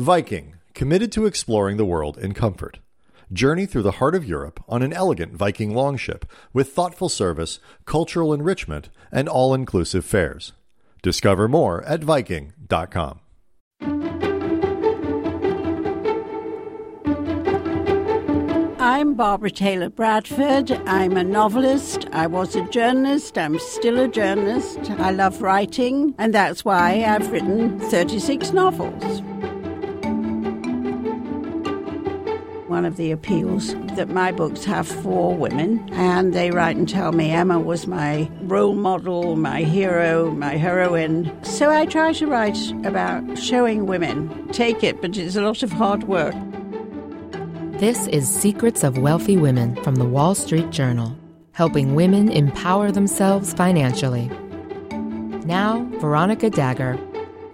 Viking, committed to exploring the world in comfort. Journey through the heart of Europe on an elegant Viking longship with thoughtful service, cultural enrichment, and all inclusive fares. Discover more at Viking.com. I'm Barbara Taylor Bradford. I'm a novelist. I was a journalist. I'm still a journalist. I love writing, and that's why I've written 36 novels. One of the appeals that my books have for women, and they write and tell me Emma was my role model, my hero, my heroine. So I try to write about showing women. Take it, but it's a lot of hard work. This is Secrets of Wealthy Women from the Wall Street Journal, helping women empower themselves financially. Now, Veronica Dagher.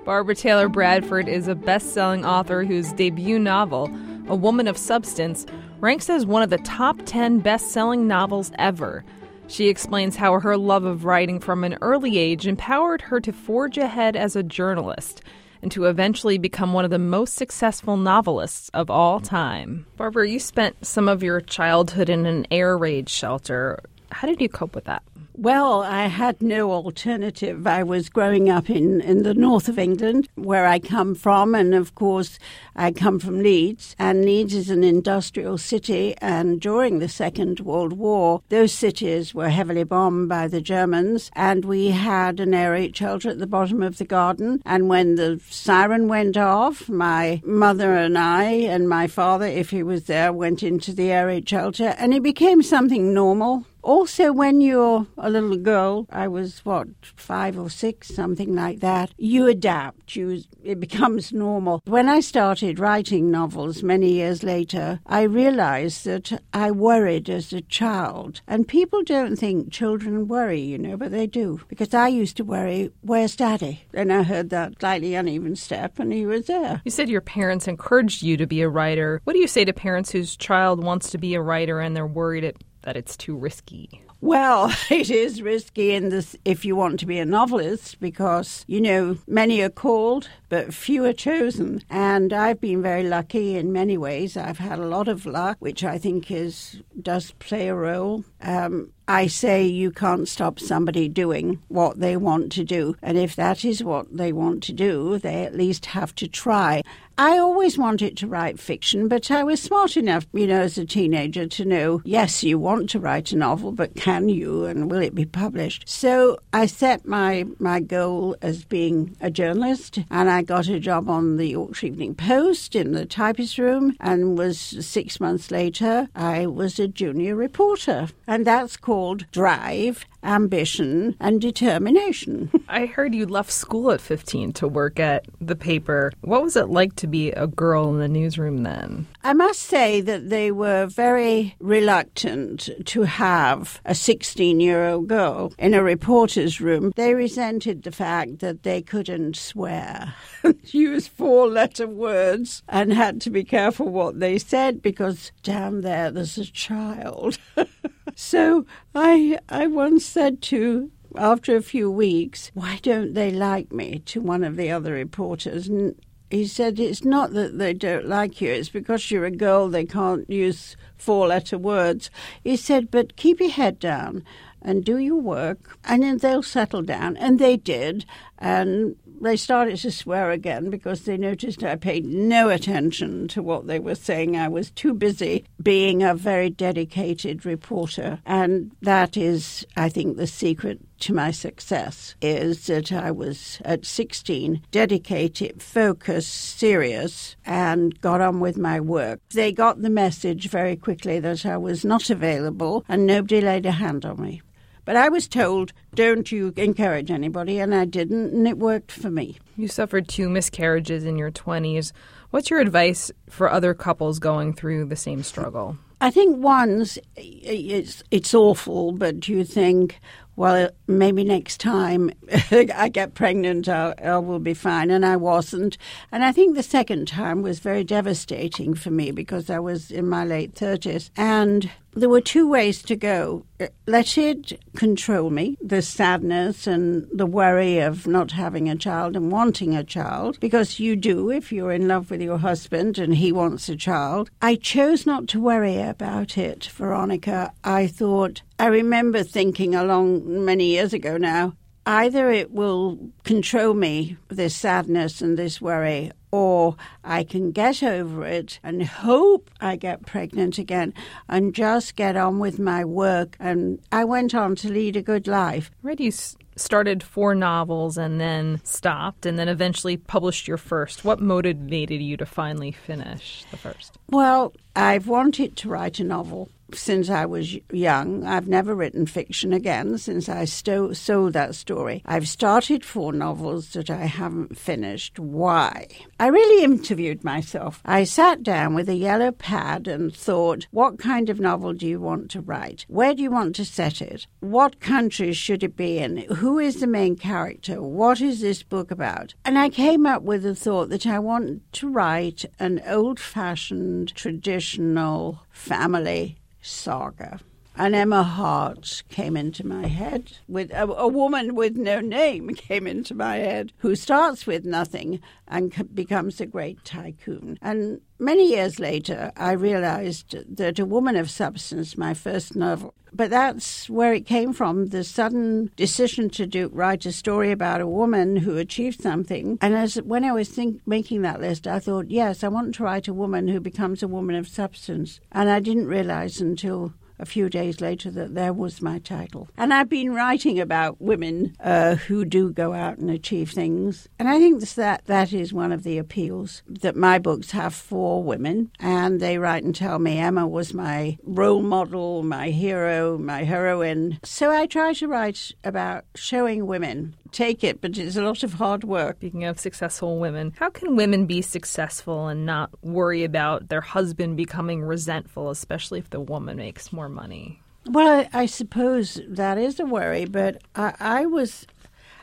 Barbara Taylor Bradford is a best selling author whose debut novel, A Woman of Substance, ranks as one of the top 10 best selling novels ever. She explains how her love of writing from an early age empowered her to forge ahead as a journalist and to eventually become one of the most successful novelists of all time. Barbara, you spent some of your childhood in an air raid shelter. How did you cope with that? Well, I had no alternative. I was growing up in, in the north of England, where I come from, and of course, I come from Leeds. And Leeds is an industrial city, and during the Second World War, those cities were heavily bombed by the Germans, and we had an air raid shelter at the bottom of the garden. And when the siren went off, my mother and I, and my father, if he was there, went into the air raid shelter, and it became something normal also, when you're a little girl, I was what five or six, something like that. You adapt. You it becomes normal. When I started writing novels many years later, I realized that I worried as a child, and people don't think children worry, you know, but they do. Because I used to worry, "Where's Daddy?" Then I heard that slightly uneven step, and he was there. You said your parents encouraged you to be a writer. What do you say to parents whose child wants to be a writer and they're worried it that it's too risky? Well, it is risky in this if you want to be a novelist because, you know, many are called, but few are chosen. And I've been very lucky in many ways. I've had a lot of luck, which I think is does play a role. Um, I say you can't stop somebody doing what they want to do. And if that is what they want to do, they at least have to try. I always wanted to write fiction, but I was smart enough, you know, as a teenager to know yes, you want to write a novel, but can you and will it be published? So I set my, my goal as being a journalist, and I got a job on the Yorkshire Evening Post in the typist room, and was six months later, I was a junior reporter. And that's called Drive ambition, and determination. I heard you left school at 15 to work at the paper. What was it like to be a girl in the newsroom then? I must say that they were very reluctant to have a 16 year old girl in a reporter's room. They resented the fact that they couldn't swear, use four letter words, and had to be careful what they said because down there there's a child. so I, I once said to after a few weeks, why don't they like me to one of the other reporters? And he said, It's not that they don't like you, it's because you're a girl, they can't use four letter words. He said, But keep your head down and do your work, and then they'll settle down. And they did. And they started to swear again because they noticed I paid no attention to what they were saying. I was too busy being a very dedicated reporter. And that is, I think, the secret to my success is that I was at 16 dedicated, focused, serious, and got on with my work. They got the message very quickly that I was not available and nobody laid a hand on me. But I was told, don't you encourage anybody, and I didn't, and it worked for me. You suffered two miscarriages in your 20s. What's your advice for other couples going through the same struggle? I think once it's, it's awful, but you think, well, maybe next time I get pregnant, I, I will be fine. And I wasn't. And I think the second time was very devastating for me because I was in my late 30s. And there were two ways to go. Uh, let it control me, the sadness and the worry of not having a child and wanting a child, because you do if you're in love with your husband and he wants a child. I chose not to worry about it, Veronica. I thought, I remember thinking along many years ago now, either it will control me, this sadness and this worry, or I can get over it and hope I get pregnant again and just get on with my work. And I went on to lead a good life. Read you started four novels and then stopped and then eventually published your first. What motivated you to finally finish the first? Well, I've wanted to write a novel since I was young. I've never written fiction again since I sto- sold that story. I've started four novels that I haven't finished. Why? I really interviewed myself. I sat down with a yellow pad and thought, what kind of novel do you want to write? Where do you want to set it? What countries should it be in? Who is the main character? What is this book about? And I came up with the thought that I want to write an old fashioned, traditional family saga. And Emma Harte came into my head with a, a, woman with no name came into my head who starts with nothing and becomes a great tycoon. And many years later, I realized that A Woman of Substance, my first novel, but that's where it came from the sudden decision to do write a story about a woman who achieved something. And as when I was think, making that list, I thought, yes, I want to write a woman who becomes a woman of substance. And I didn't realize until a few days later that there was my title. And I've been writing about women uh, who do go out and achieve things. And I think that that is one of the appeals that my books have for women. And they write and tell me Emma was my role model, my hero, my heroine. So I try to write about showing women take it, but it's a lot of hard work. Speaking of successful women, how can women be successful and not worry about their husband becoming resentful, especially if the woman makes more money? Well, I, I suppose that is a worry, but I, I was,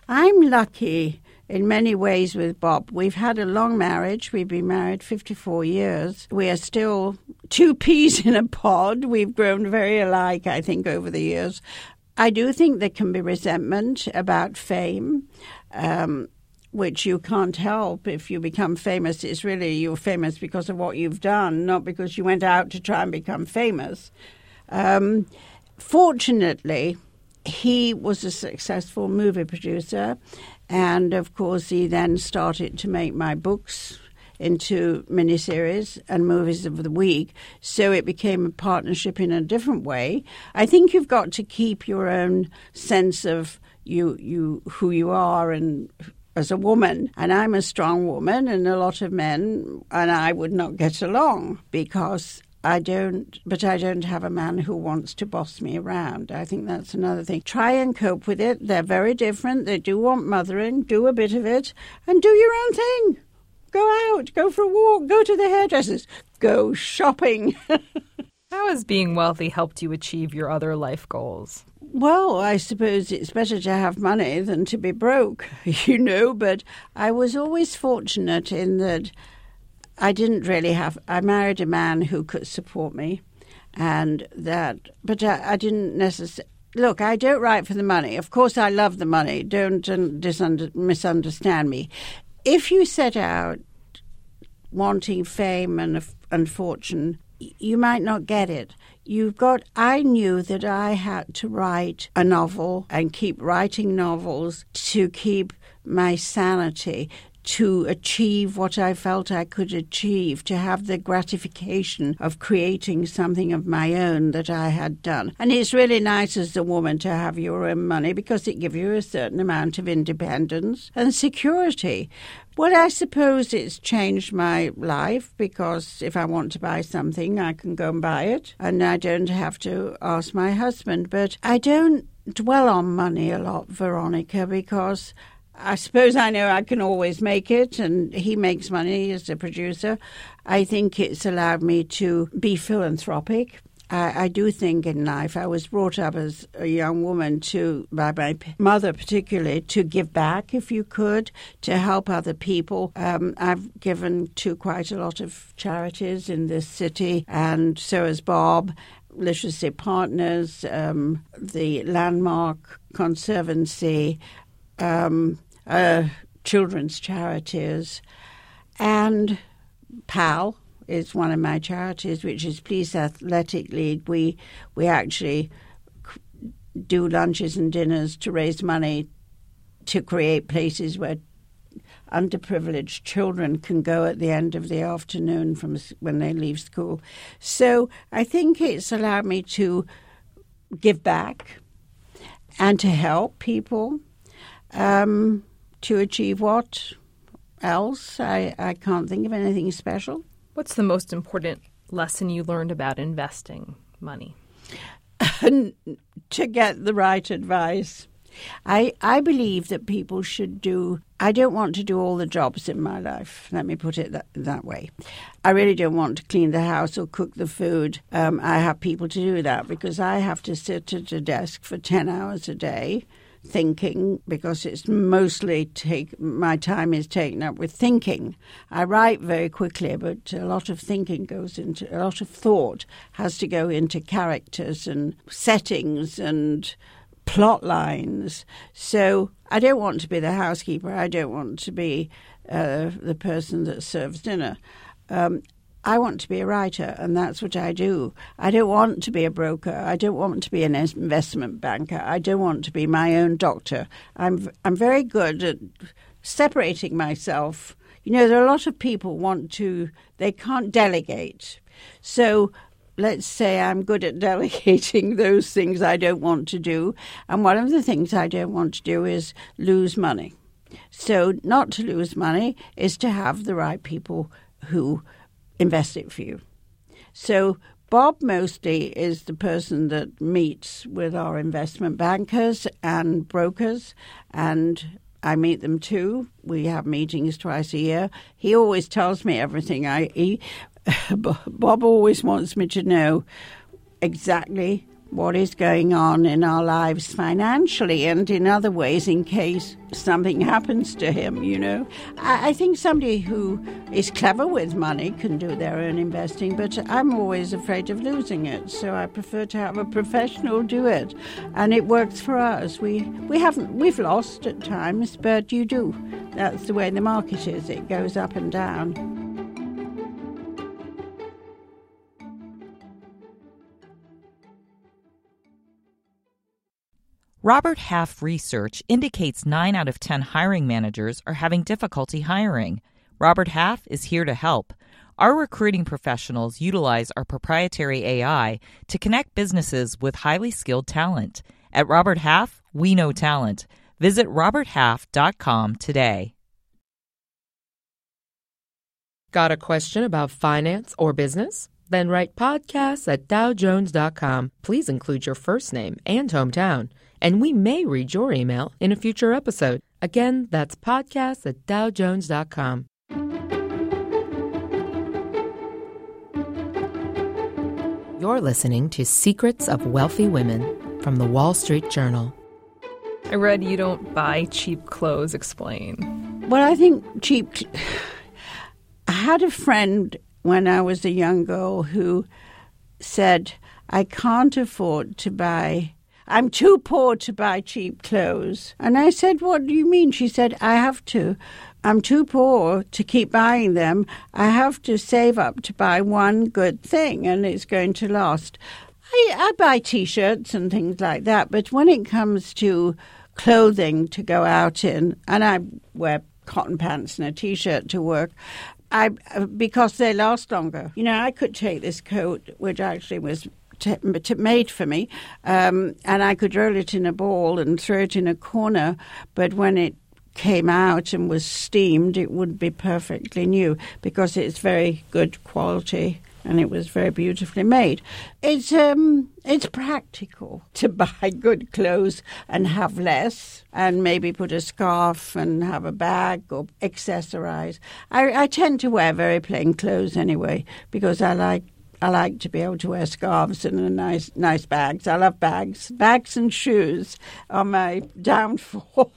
I'm lucky in many ways with Bob. We've had a long marriage. We've been married 54 years. We are still two peas in a pod. We've grown very alike, I think, over the years. I do think there can be resentment about fame. Um, which you can't help if you become famous. It's really you're famous because of what you've done, not because you went out to try and become famous. Um, fortunately, he was a successful movie producer, and of course, he then started to make my books into miniseries and movies of the week. So it became a partnership in a different way. I think you've got to keep your own sense of you, you who you are and as a woman. And I'm a strong woman, and a lot of men and I would not get along because I don't, but I don't have a man who wants to boss me around. I think that's another thing. Try and cope with it. They're very different. They do want mothering, do a bit of it, and do your own thing. Go out, go for a walk, go to the hairdressers, go shopping. How has being wealthy helped you achieve your other life goals? Well, I suppose it's better to have money than to be broke, you know, but I was always fortunate in that I didn't really have, I married a man who could support me, and that, but I, I didn't necessarily. Look, I don't write for the money. Of course, I love the money. Don't misunderstand me if you set out wanting fame and, and fortune, you might not get it. You've got, I knew that I had to write a novel and keep writing novels to keep my sanity, to achieve what I felt I could achieve, to have the gratification of creating something of my own that I had done. And it's really nice as a woman to have your own money because it gives you a certain amount of independence and security. Well, I suppose it's changed my life because if I want to buy something, I can go and buy it and I don't have to ask my husband. But I don't dwell on money a lot, Veronica, because I suppose I know I can always make it, and he makes money as a producer. I think it's allowed me to be philanthropic. I, I, do think in life, I was brought up as a young woman to, by my mother particularly, to give back if you could, to help other people. Um, I've given to quite a lot of charities in this city, and so has Bob. Literacy Partners, um, the Landmark Conservancy, um, uh, children's charities, and PAL, is one of my charities, which is Police Athletic League. We we actually do lunches and dinners to raise money to create places where underprivileged children can go at the end of the afternoon from when they leave school. So I think it's allowed me to give back and to help people um, to achieve what else. I, I can't think of anything special. What's the most important lesson you learned about investing money? to get the right advice. I I believe that people should do. I don't want to do all the jobs in my life. Let me put it that, that way. I really don't want to clean the house or cook the food. Um, I have people to do that because I have to sit at a desk for ten hours a day thinking because it's mostly take my time is taken up with thinking. I write very quickly, but a lot of thinking goes into a lot of thought has to go into characters and settings and plot lines. So I don't want to be the housekeeper. I don't want to be uh, the person that serves dinner. Um, I want to be a writer, and that's what I do. I don't want to be a broker. I don't want to be an investment banker. I don't want to be my own doctor. I'm I'm very good at separating myself. You know, there are a lot of people want to they can't delegate. So let's say I'm good at delegating those things I don't want to do, and one of the things I don't want to do is lose money. So not to lose money is to have the right people who invest it for you. So Bob mostly is the person that meets with our investment bankers and brokers, and I meet them too. We have meetings twice a year. He always tells me everything. I he, Bob always wants me to know exactly what is going on in our lives financially and in other ways in case something happens to him, you know. I, I, think somebody who is clever with money can do their own investing, but I'm always afraid of losing it, so I prefer to have a professional do it. And it works for us. We we haven't we've lost at times, but you do. That's the way the market is. It goes up and down. Robert Half research indicates 9 out of 10 hiring managers are having difficulty hiring. Robert Half is here to help. Our recruiting professionals utilize our proprietary AI to connect businesses with highly skilled talent. At Robert Half, we know talent. Visit roberthalf.com today. Got a question about finance or business? Then write podcasts at dowjones.com. Please include your first name and hometown and we may read your email in a future episode. Again, that's podcast at dowjones.com. You're listening to Secrets of Wealthy Women from the Wall Street Journal. I read you don't buy cheap clothes. Explain. Well, I think cheap. I had a friend when I was a young girl who said, I can't afford to buy I'm too poor to buy cheap clothes. And I said, What do you mean? She said, I have to. I'm too poor to keep buying them. I have to save up to buy one good thing and it's going to last. I, I buy t shirts and things like that, but when it comes to clothing to go out in, and I wear cotton pants and a t shirt to work, I, because they last longer. You know, I could take this coat, which actually was t- t- made for me, um, and I could roll it in a ball and throw it in a corner. But when it came out and was steamed, it would be perfectly new because it's very good quality and it was very beautifully made. It's um, it's practical to buy good clothes and have less, and maybe put a scarf and have a bag or accessorize. I, I tend to wear very plain clothes anyway because I like I like to be able to wear scarves and a nice nice bags. I love bags. Bags and shoes are my downfall.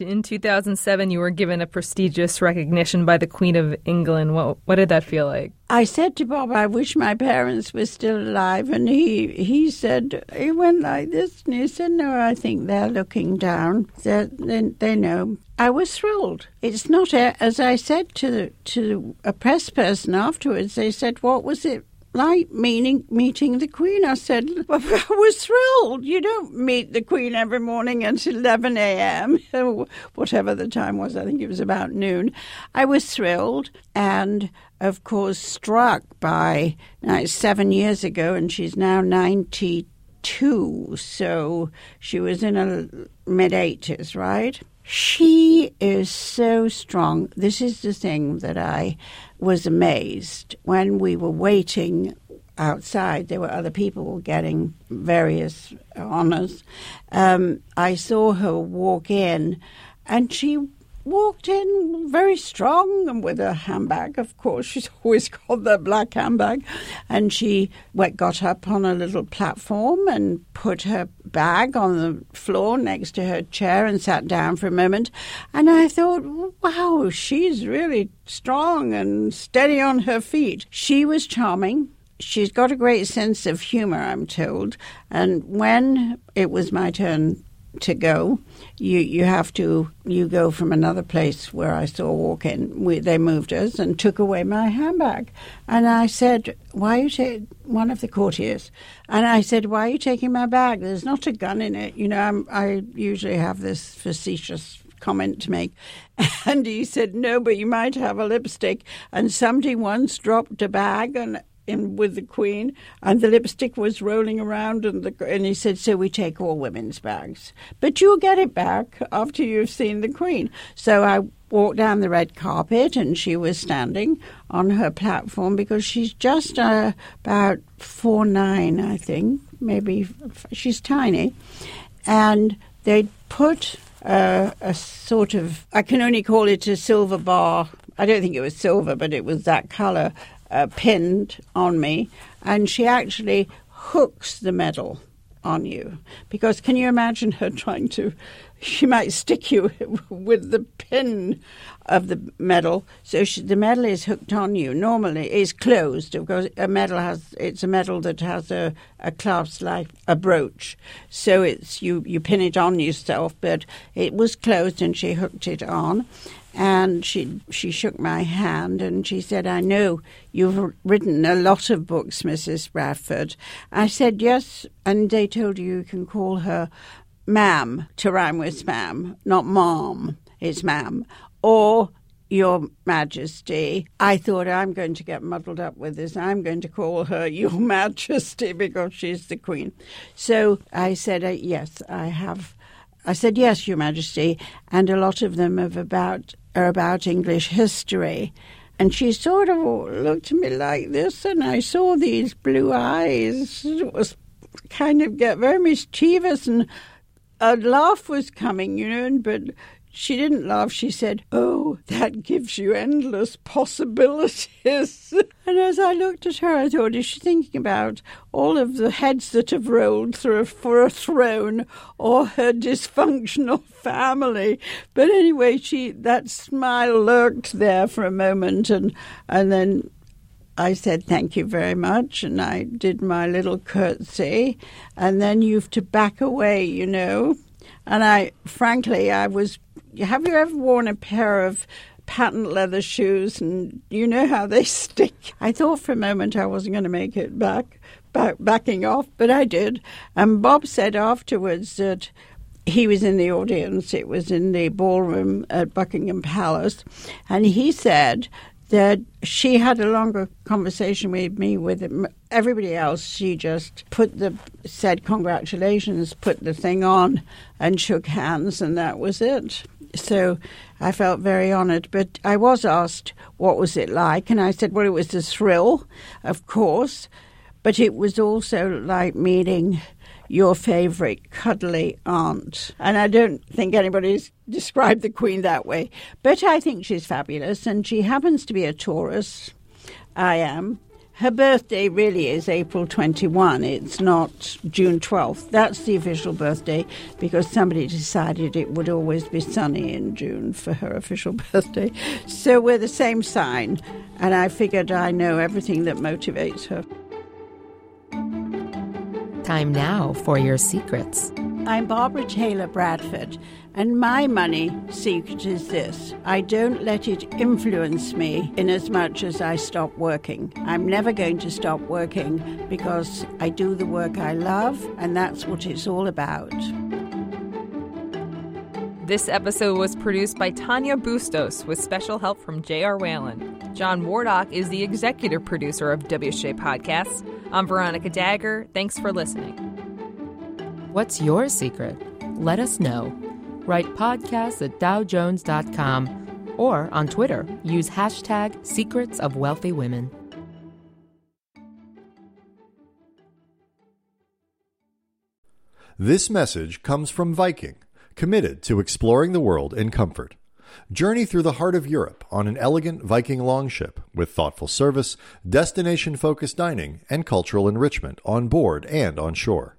In 2007, you were given a prestigious recognition by the Queen of England. What, what did that feel like? I said to Bob, I wish my parents were still alive. And he, he said, he went like this. And he said, No, I think they're looking down. They're, they, they know. I was thrilled. It's not, a, as I said to, to a press person afterwards, they said, What was it like meeting meeting the Queen. I said, I was thrilled. You don't meet the Queen every morning at 11 a.m., whatever the time was. I think it was about noon. I was thrilled and, of course, struck by now, seven years ago, and she's now 92. So she was in her mid 80s, right? She is so strong. This is the thing that I was amazed when we were waiting outside. There were other people getting various honors. Um, I saw her walk in, and she walked in very strong and with a handbag, of course. She's always got that black handbag. And she got up on a little platform and put her bag on the floor next to her chair and sat down for a moment. And I thought, wow, she's really strong and steady on her feet. She was charming. She's got a great sense of humor, I'm told. And when it was my turn to go. You you have to you go from another place where I saw walk in. We, they moved us and took away my handbag, and I said, "Why are you taking one of the courtiers?" And I said, "Why are you taking my bag? There's not a gun in it. You know, I'm, I usually have this facetious." comment to make. And he said, No, but you might have a lipstick. And somebody once dropped a bag and in with the Queen, and the lipstick was rolling around, and the and he said, "So we take all women's bags, but you'll get it back after you've seen the Queen." So I walked down the red carpet, and she was standing on her platform because she's just uh, about four nine, I think, maybe she's tiny, and they put. Uh, a sort of, I can only call it a silver bar. I don't think it was silver, but it was that colour uh, pinned on me, and she actually hooks the medal on you. Because can you imagine her trying to? She might stick you with the pin of the medal. So she, the medal is hooked on you. Normally, it's closed because a medal has. It's a medal that has a, a clasp like a brooch. So it's you. You pin it on yourself, but it was closed, and she hooked it on and she she shook my hand and she said, "I know you've written a lot of books, Mrs. Bradford." I said, "Yes," and they told you you can call her ma'am to rhyme with spam, not mom. It's ma'am or your Majesty. I thought I'm going to get muddled up with this. I'm going to call her Your Majesty because she's the Queen. So I said, uh, Yes, I have. I said, Yes, Your Majesty. And a lot of them have about are about English history. And she sort of looked at me like this, and I saw these blue eyes. It was kind of get very mischievous, and a laugh was coming, you know, but she didn't laugh. She said, Oh, that gives you endless possibilities. and as I looked at her, I thought, is she thinking about all of the heads that have rolled through for a throne or her dysfunctional family? But anyway, she that smile lurked there for a moment and and then I said thank you very much, and I did my little curtsy, and then you've to back away, you know. And I, frankly, I was have you ever worn a pair of patent leather shoes and you know how they stick? I thought for a moment I wasn't going to make it back, back backing off, but I did. And Bob said afterwards that he was in the audience. It was in the ballroom at Buckingham Palace, and he said that she had a longer conversation with me with everybody else. She just put the said congratulations, put the thing on, and shook hands, and that was it. So I felt very honoured. But I was asked what was it like, and I said, well, it was a thrill, of course, but it was also like meeting your favourite cuddly aunt. And I don't think anybody's described the Queen that way, but I think she's fabulous, and she happens to be a Taurus. I am. Her birthday really is April 21. It's not June 12th. That's the official birthday because somebody decided it would always be sunny in June for her official birthday. So we're the same sign, and I figured I know everything that motivates her. Time now for your secrets. I'm Barbara Taylor Bradford, and my money secret is this I don't let it influence me in as much as I stop working. I'm never going to stop working because I do the work I love, and that's what it's all about. This episode was produced by Tanya Bustos with special help from J.R. Whalen. John Wardock is the executive producer of WSJ Podcasts. I'm Veronica Dagher. Thanks for listening. What's your secret? Let us know. Write podcasts at dowjones.com or on Twitter, use hashtag secrets of wealthy women. This message comes from Viking, committed to exploring the world in comfort. Journey through the heart of Europe on an elegant Viking longship with thoughtful service, destination focused dining, and cultural enrichment on board and on shore.